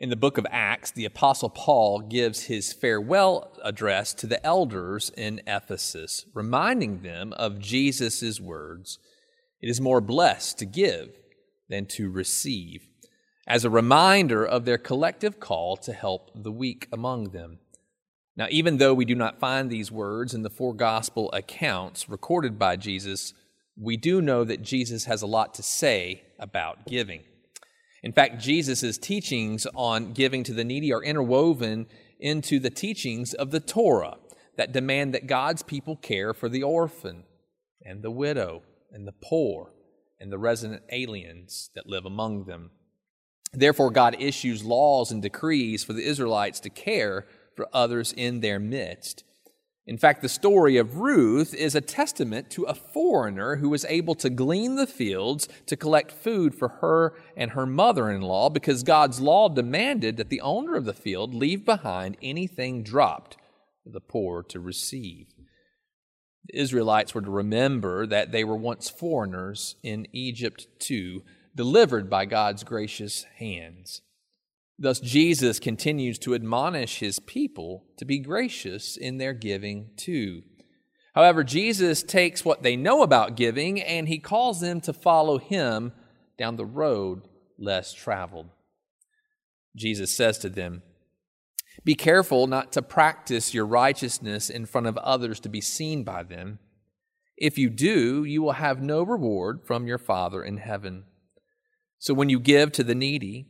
In the book of Acts, the Apostle Paul gives his farewell address to the elders in Ephesus, reminding them of Jesus' words It is more blessed to give than to receive, as a reminder of their collective call to help the weak among them. Now, even though we do not find these words in the four gospel accounts recorded by Jesus, we do know that Jesus has a lot to say about giving. In fact, Jesus' teachings on giving to the needy are interwoven into the teachings of the Torah that demand that God's people care for the orphan and the widow and the poor and the resident aliens that live among them. Therefore, God issues laws and decrees for the Israelites to care for others in their midst. In fact, the story of Ruth is a testament to a foreigner who was able to glean the fields to collect food for her and her mother in law because God's law demanded that the owner of the field leave behind anything dropped for the poor to receive. The Israelites were to remember that they were once foreigners in Egypt too, delivered by God's gracious hands. Thus, Jesus continues to admonish his people to be gracious in their giving too. However, Jesus takes what they know about giving and he calls them to follow him down the road less traveled. Jesus says to them, Be careful not to practice your righteousness in front of others to be seen by them. If you do, you will have no reward from your Father in heaven. So when you give to the needy,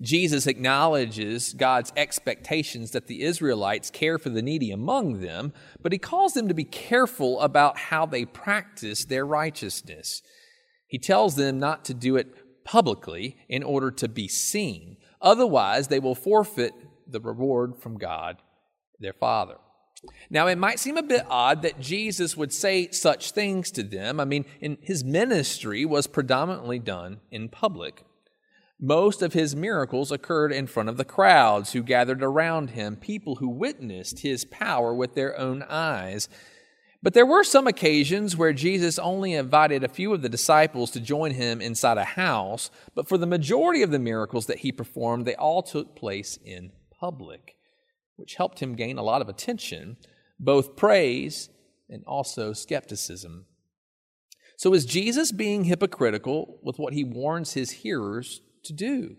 Jesus acknowledges God's expectations that the Israelites care for the needy among them, but he calls them to be careful about how they practice their righteousness. He tells them not to do it publicly in order to be seen. Otherwise, they will forfeit the reward from God, their Father. Now, it might seem a bit odd that Jesus would say such things to them. I mean, his ministry was predominantly done in public. Most of his miracles occurred in front of the crowds who gathered around him, people who witnessed his power with their own eyes. But there were some occasions where Jesus only invited a few of the disciples to join him inside a house, but for the majority of the miracles that he performed, they all took place in public, which helped him gain a lot of attention, both praise and also skepticism. So, is Jesus being hypocritical with what he warns his hearers to do?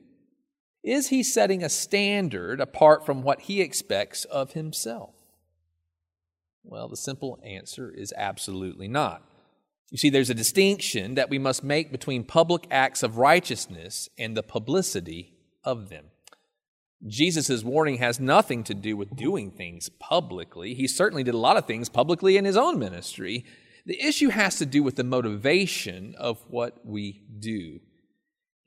Is he setting a standard apart from what he expects of himself? Well, the simple answer is absolutely not. You see, there's a distinction that we must make between public acts of righteousness and the publicity of them. Jesus' warning has nothing to do with doing things publicly. He certainly did a lot of things publicly in his own ministry. The issue has to do with the motivation of what we do.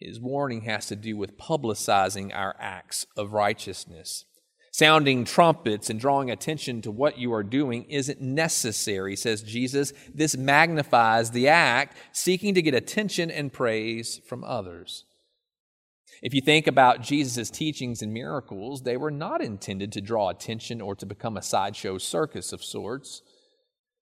His warning has to do with publicizing our acts of righteousness. Sounding trumpets and drawing attention to what you are doing isn't necessary, says Jesus. This magnifies the act, seeking to get attention and praise from others. If you think about Jesus' teachings and miracles, they were not intended to draw attention or to become a sideshow circus of sorts.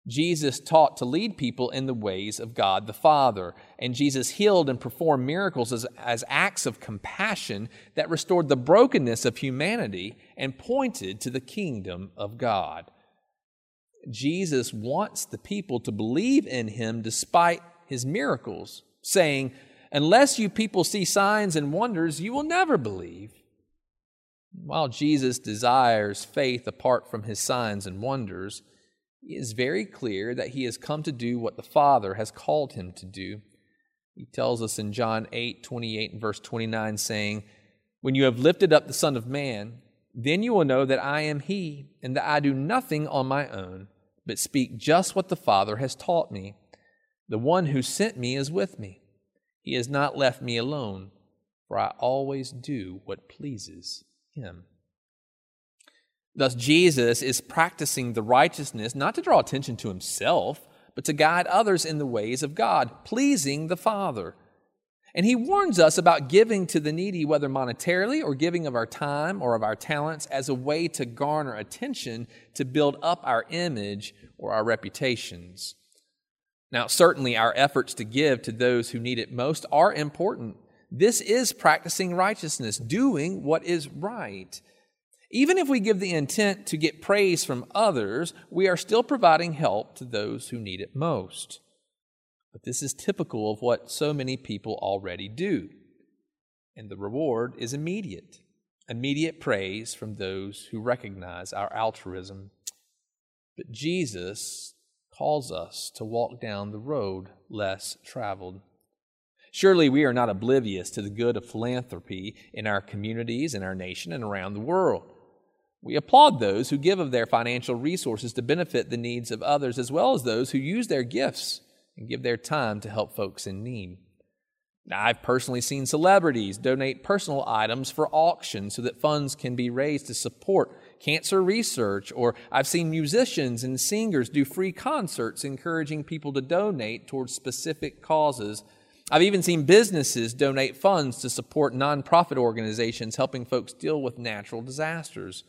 Jesus taught to lead people in the ways of God the Father. And Jesus healed and performed miracles as, as acts of compassion that restored the brokenness of humanity and pointed to the kingdom of God. Jesus wants the people to believe in him despite his miracles, saying, Unless you people see signs and wonders, you will never believe. While Jesus desires faith apart from his signs and wonders, is very clear that he has come to do what the Father has called him to do. He tells us in John 8 28 and verse 29, saying, When you have lifted up the Son of Man, then you will know that I am He, and that I do nothing on my own, but speak just what the Father has taught me. The one who sent me is with me. He has not left me alone, for I always do what pleases Him. Thus, Jesus is practicing the righteousness not to draw attention to himself, but to guide others in the ways of God, pleasing the Father. And he warns us about giving to the needy, whether monetarily or giving of our time or of our talents, as a way to garner attention to build up our image or our reputations. Now, certainly our efforts to give to those who need it most are important. This is practicing righteousness, doing what is right. Even if we give the intent to get praise from others, we are still providing help to those who need it most. But this is typical of what so many people already do. And the reward is immediate immediate praise from those who recognize our altruism. But Jesus calls us to walk down the road less traveled. Surely we are not oblivious to the good of philanthropy in our communities, in our nation, and around the world. We applaud those who give of their financial resources to benefit the needs of others, as well as those who use their gifts and give their time to help folks in need. Now, I've personally seen celebrities donate personal items for auction so that funds can be raised to support cancer research, or I've seen musicians and singers do free concerts encouraging people to donate towards specific causes. I've even seen businesses donate funds to support nonprofit organizations helping folks deal with natural disasters.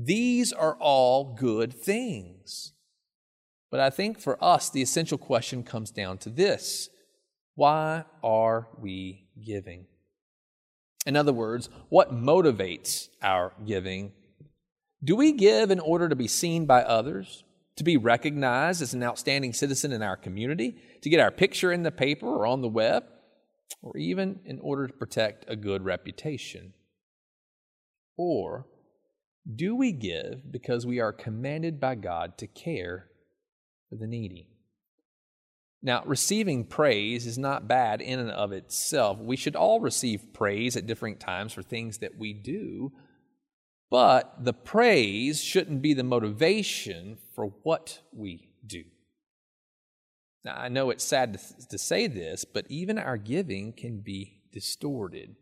These are all good things. But I think for us, the essential question comes down to this why are we giving? In other words, what motivates our giving? Do we give in order to be seen by others, to be recognized as an outstanding citizen in our community, to get our picture in the paper or on the web, or even in order to protect a good reputation? Or do we give because we are commanded by God to care for the needy. Now, receiving praise is not bad in and of itself. We should all receive praise at different times for things that we do, but the praise shouldn't be the motivation for what we do. Now, I know it's sad to, to say this, but even our giving can be distorted.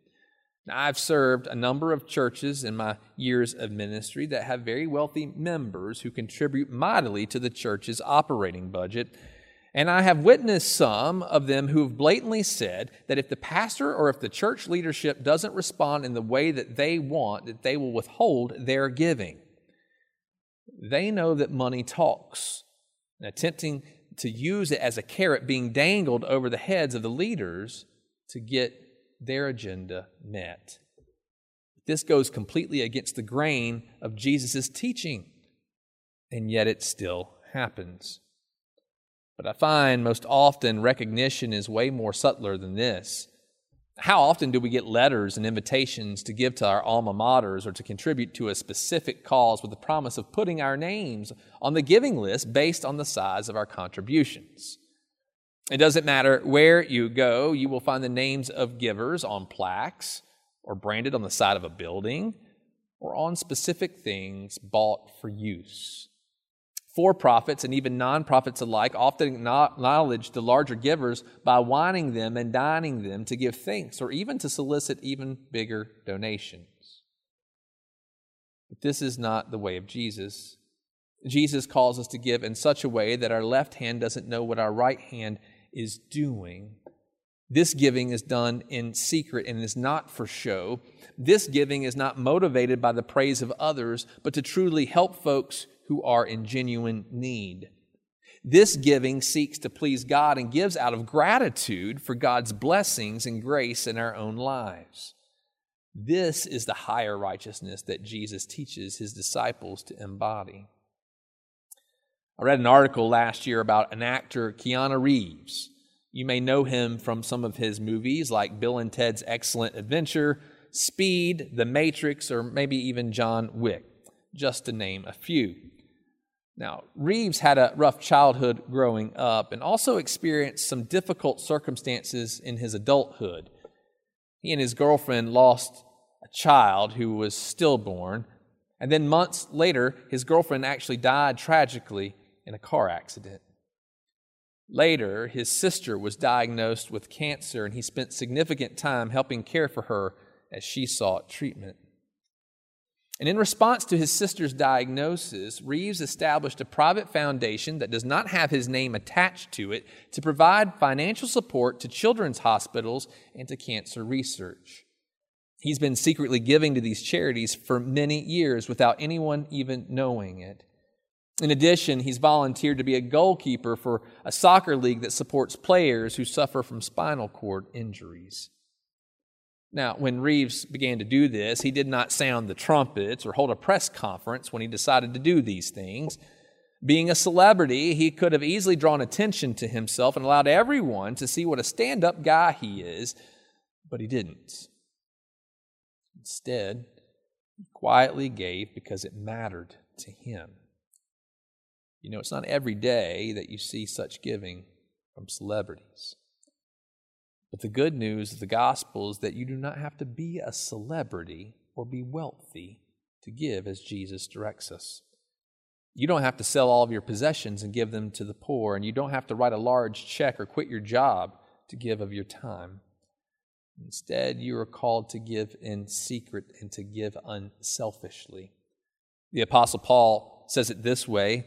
Now, I've served a number of churches in my years of ministry that have very wealthy members who contribute mightily to the church's operating budget. And I have witnessed some of them who have blatantly said that if the pastor or if the church leadership doesn't respond in the way that they want, that they will withhold their giving. They know that money talks. And attempting to use it as a carrot being dangled over the heads of the leaders to get their agenda met. This goes completely against the grain of Jesus' teaching, and yet it still happens. But I find most often recognition is way more subtler than this. How often do we get letters and invitations to give to our alma maters or to contribute to a specific cause with the promise of putting our names on the giving list based on the size of our contributions? It doesn't matter where you go, you will find the names of givers on plaques or branded on the side of a building or on specific things bought for use. For profits and even nonprofits alike often acknowledge the larger givers by wining them and dining them to give thanks or even to solicit even bigger donations. But this is not the way of Jesus. Jesus calls us to give in such a way that our left hand doesn't know what our right hand is doing. This giving is done in secret and is not for show. This giving is not motivated by the praise of others, but to truly help folks who are in genuine need. This giving seeks to please God and gives out of gratitude for God's blessings and grace in our own lives. This is the higher righteousness that Jesus teaches his disciples to embody. I read an article last year about an actor, Keanu Reeves. You may know him from some of his movies like Bill and Ted's Excellent Adventure, Speed, The Matrix, or maybe even John Wick, just to name a few. Now, Reeves had a rough childhood growing up and also experienced some difficult circumstances in his adulthood. He and his girlfriend lost a child who was stillborn, and then months later, his girlfriend actually died tragically in a car accident. Later, his sister was diagnosed with cancer, and he spent significant time helping care for her as she sought treatment. And in response to his sister's diagnosis, Reeves established a private foundation that does not have his name attached to it to provide financial support to children's hospitals and to cancer research. He's been secretly giving to these charities for many years without anyone even knowing it. In addition, he's volunteered to be a goalkeeper for a soccer league that supports players who suffer from spinal cord injuries. Now, when Reeves began to do this, he did not sound the trumpets or hold a press conference when he decided to do these things. Being a celebrity, he could have easily drawn attention to himself and allowed everyone to see what a stand up guy he is, but he didn't. Instead, he quietly gave because it mattered to him. You know, it's not every day that you see such giving from celebrities. But the good news of the gospel is that you do not have to be a celebrity or be wealthy to give as Jesus directs us. You don't have to sell all of your possessions and give them to the poor, and you don't have to write a large check or quit your job to give of your time. Instead, you are called to give in secret and to give unselfishly. The Apostle Paul says it this way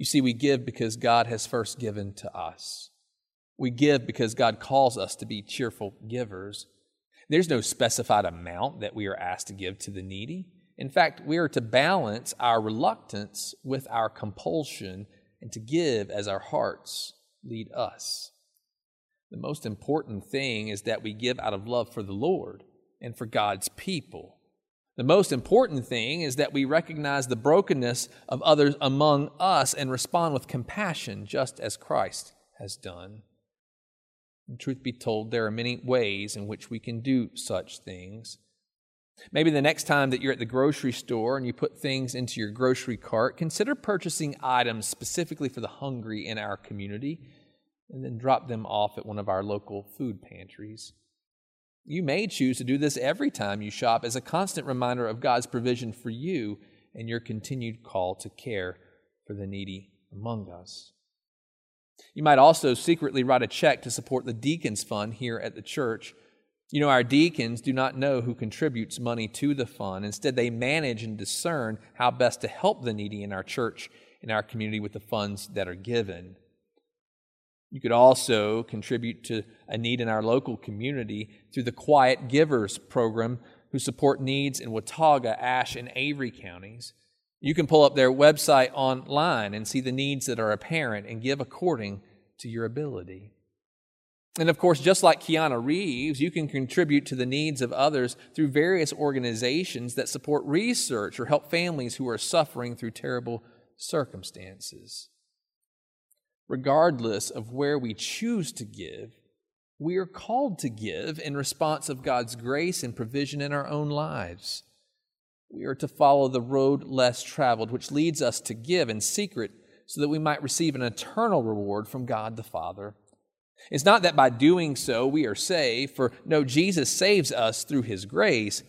You see, we give because God has first given to us. We give because God calls us to be cheerful givers. There's no specified amount that we are asked to give to the needy. In fact, we are to balance our reluctance with our compulsion and to give as our hearts lead us. The most important thing is that we give out of love for the Lord and for God's people. The most important thing is that we recognize the brokenness of others among us and respond with compassion, just as Christ has done. And truth be told, there are many ways in which we can do such things. Maybe the next time that you're at the grocery store and you put things into your grocery cart, consider purchasing items specifically for the hungry in our community and then drop them off at one of our local food pantries. You may choose to do this every time you shop as a constant reminder of God's provision for you and your continued call to care for the needy among us. You might also secretly write a check to support the Deacons Fund here at the church. You know, our deacons do not know who contributes money to the fund. Instead, they manage and discern how best to help the needy in our church, in our community, with the funds that are given. You could also contribute to a need in our local community through the Quiet Givers program, who support needs in Watauga, Ashe, and Avery counties. You can pull up their website online and see the needs that are apparent and give according to your ability. And of course, just like Keanu Reeves, you can contribute to the needs of others through various organizations that support research or help families who are suffering through terrible circumstances regardless of where we choose to give, we are called to give in response of God's grace and provision in our own lives. We are to follow the road less traveled, which leads us to give in secret so that we might receive an eternal reward from God the Father. It's not that by doing so we are saved, for no, Jesus saves us through his grace.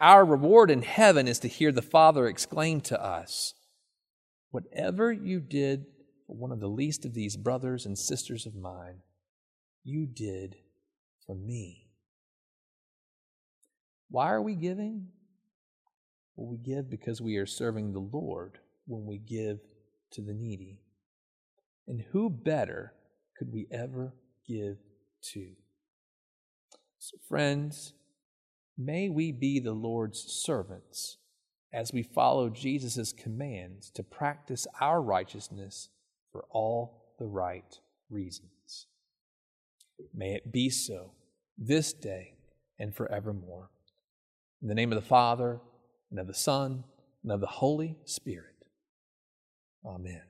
Our reward in heaven is to hear the Father exclaim to us, Whatever you did for one of the least of these brothers and sisters of mine, you did for me. Why are we giving? Well, we give because we are serving the Lord when we give to the needy. And who better could we ever give to? So, friends, may we be the Lord's servants as we follow Jesus' commands to practice our righteousness for all the right reasons. May it be so this day and forevermore. In the name of the Father, and of the Son, and of the Holy Spirit. Amen.